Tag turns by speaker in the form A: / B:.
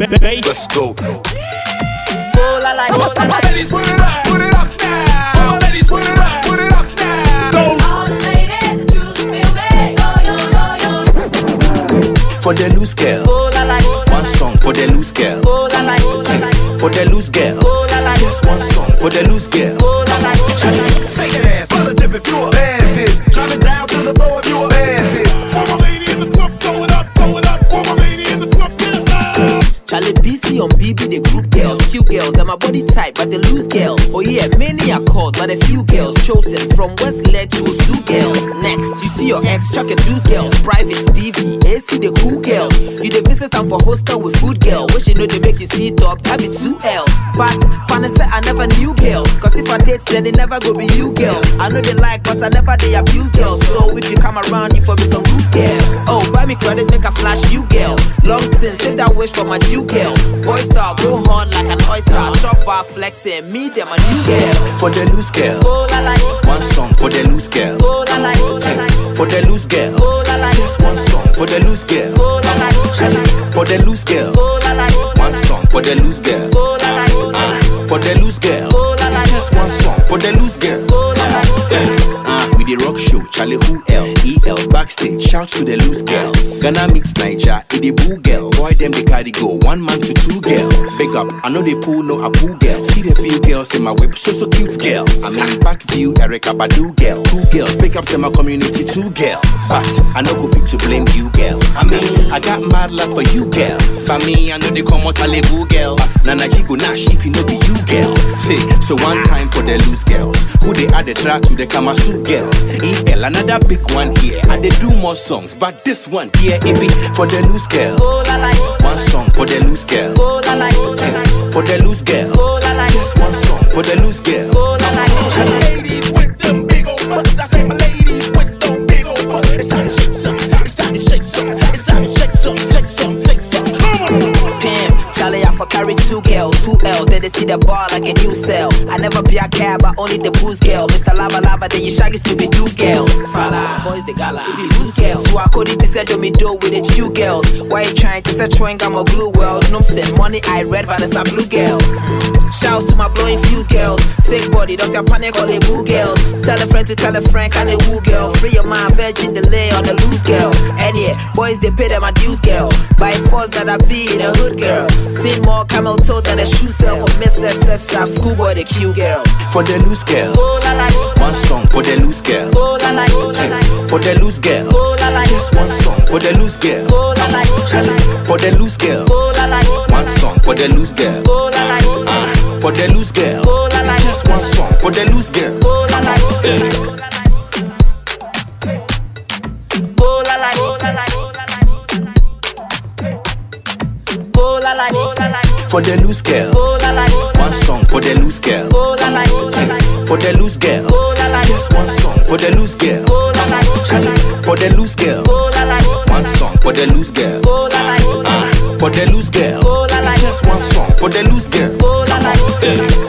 A: Let's go.
B: Oh la la, oh la la.
C: Ladies, put it up, put it up now. Ladies, put it up, put it up now.
D: All the ladies truly feel me. Yo, yo, yo, yo.
E: For the loose girl.
B: La la,
E: One song for the loose girl. For the loose girl.
B: La la,
E: Just one song for the loose girl.
F: Charlie BC on BB, the group girls, few girls, and my body type, but the loose girls. Oh yeah, many are called, but a few girls chosen from West Leg to Zoo girls. Next, you see your ex chuck and deuce girls, private DV, AC the cool girls. You the visit time for hostel with food girl. Wish you know they make you see top, have it two L. But funny say I never knew girl, cause if I date then it never go be you girl. I know they like, but I never they abuse girls. So if you come around, you for me some good girl. Oh, buy me credit, make a flash you girl. Long since, save that wish for my new girl. Boy star, go on like an oyster. Chop bar flexing, me them a new girl.
E: For the loose girl. One song for the loose girl.
B: la.
E: For the loose girl. Just one song for the loose girl.
B: la.
E: For the loose girl. One song for the loose girl.
B: la.
E: For the loose girl. Just one song for the loose girl. Ah, with the rock show, Charlie who L, EL backstage, shout to the loose girls. Meets Niger, it the boo girl. Boy, them they carry go, one man to two girls. Big up, I know they pull no a boo girl. See the few girls in my whip, so so cute girl. I mean back view, Erykah Badu girl. Two girls, pick up to my community, two girls. But I know go fit to blame you girl. I mean, I got mad love for you girl. For me, I know they come out a boo girl. Nana Jigo Nash, if you know be you girl. See, so one time for the loose girls. Who they add the track to the Kamasu girls. EL, another big one here. And they do more songs, but this one here, it be for the loose girls.
B: Oh la la,
E: One song for the loose girls.
B: oh hmm. la la, oh la la.
E: For the loose girls.
B: Oh la la,
E: Just one song for the loose girls.
B: la la, la la.
G: Ladies with them big old butts. I say my ladies with them big old butts. It's time to shake some. It's time to shake some. It's time to shake some. Shake some. Shake some. Come on.
F: Pimp, Charlie, I for carry two girls, two L's. Then they see the bar like a new cell. I never be a cab, but only the booze girl. Mr. Lava Lava, then you shaggy to be two girls. Fala, boys the gala, be booze girls. So I call it to say do me do with the two girls. Why you trying to set chewing gum or glue well? No send money, I red Vanessa blue girl. Shouts to my blowing fuse girls. Sick body, Dr. Panic, all the boo girls. Tell a friend to tell a friend, can a woo girl. Free your mind, virgin delay on the loose girl. And yeah, boys they pay them my dues girl. By force that I be in a hood girl. Seen more camel toe than a shoe sell for Miss SF staff, schoolboy the cute girl.
E: For the loose.
B: Oh la,
E: One song for the loose
B: la.
E: For the loose.
B: Oh la,
E: Just one song for the loose
B: la.
E: For the loose girls.
B: La la, la
E: One song for the loose
B: la.
E: For the loose.
B: Oh la,
E: Just one song for the loose girls. For the loose
B: la,
E: One song for the loose girls.
B: la la, la eh, la.
E: For the loose
B: la,
E: Just one song for the loose
B: la.
E: For the loose
B: la,
E: One song for the loose girls.
B: la la, la ah, la.
E: For the loose
B: la,
E: Just one song for the loose girls.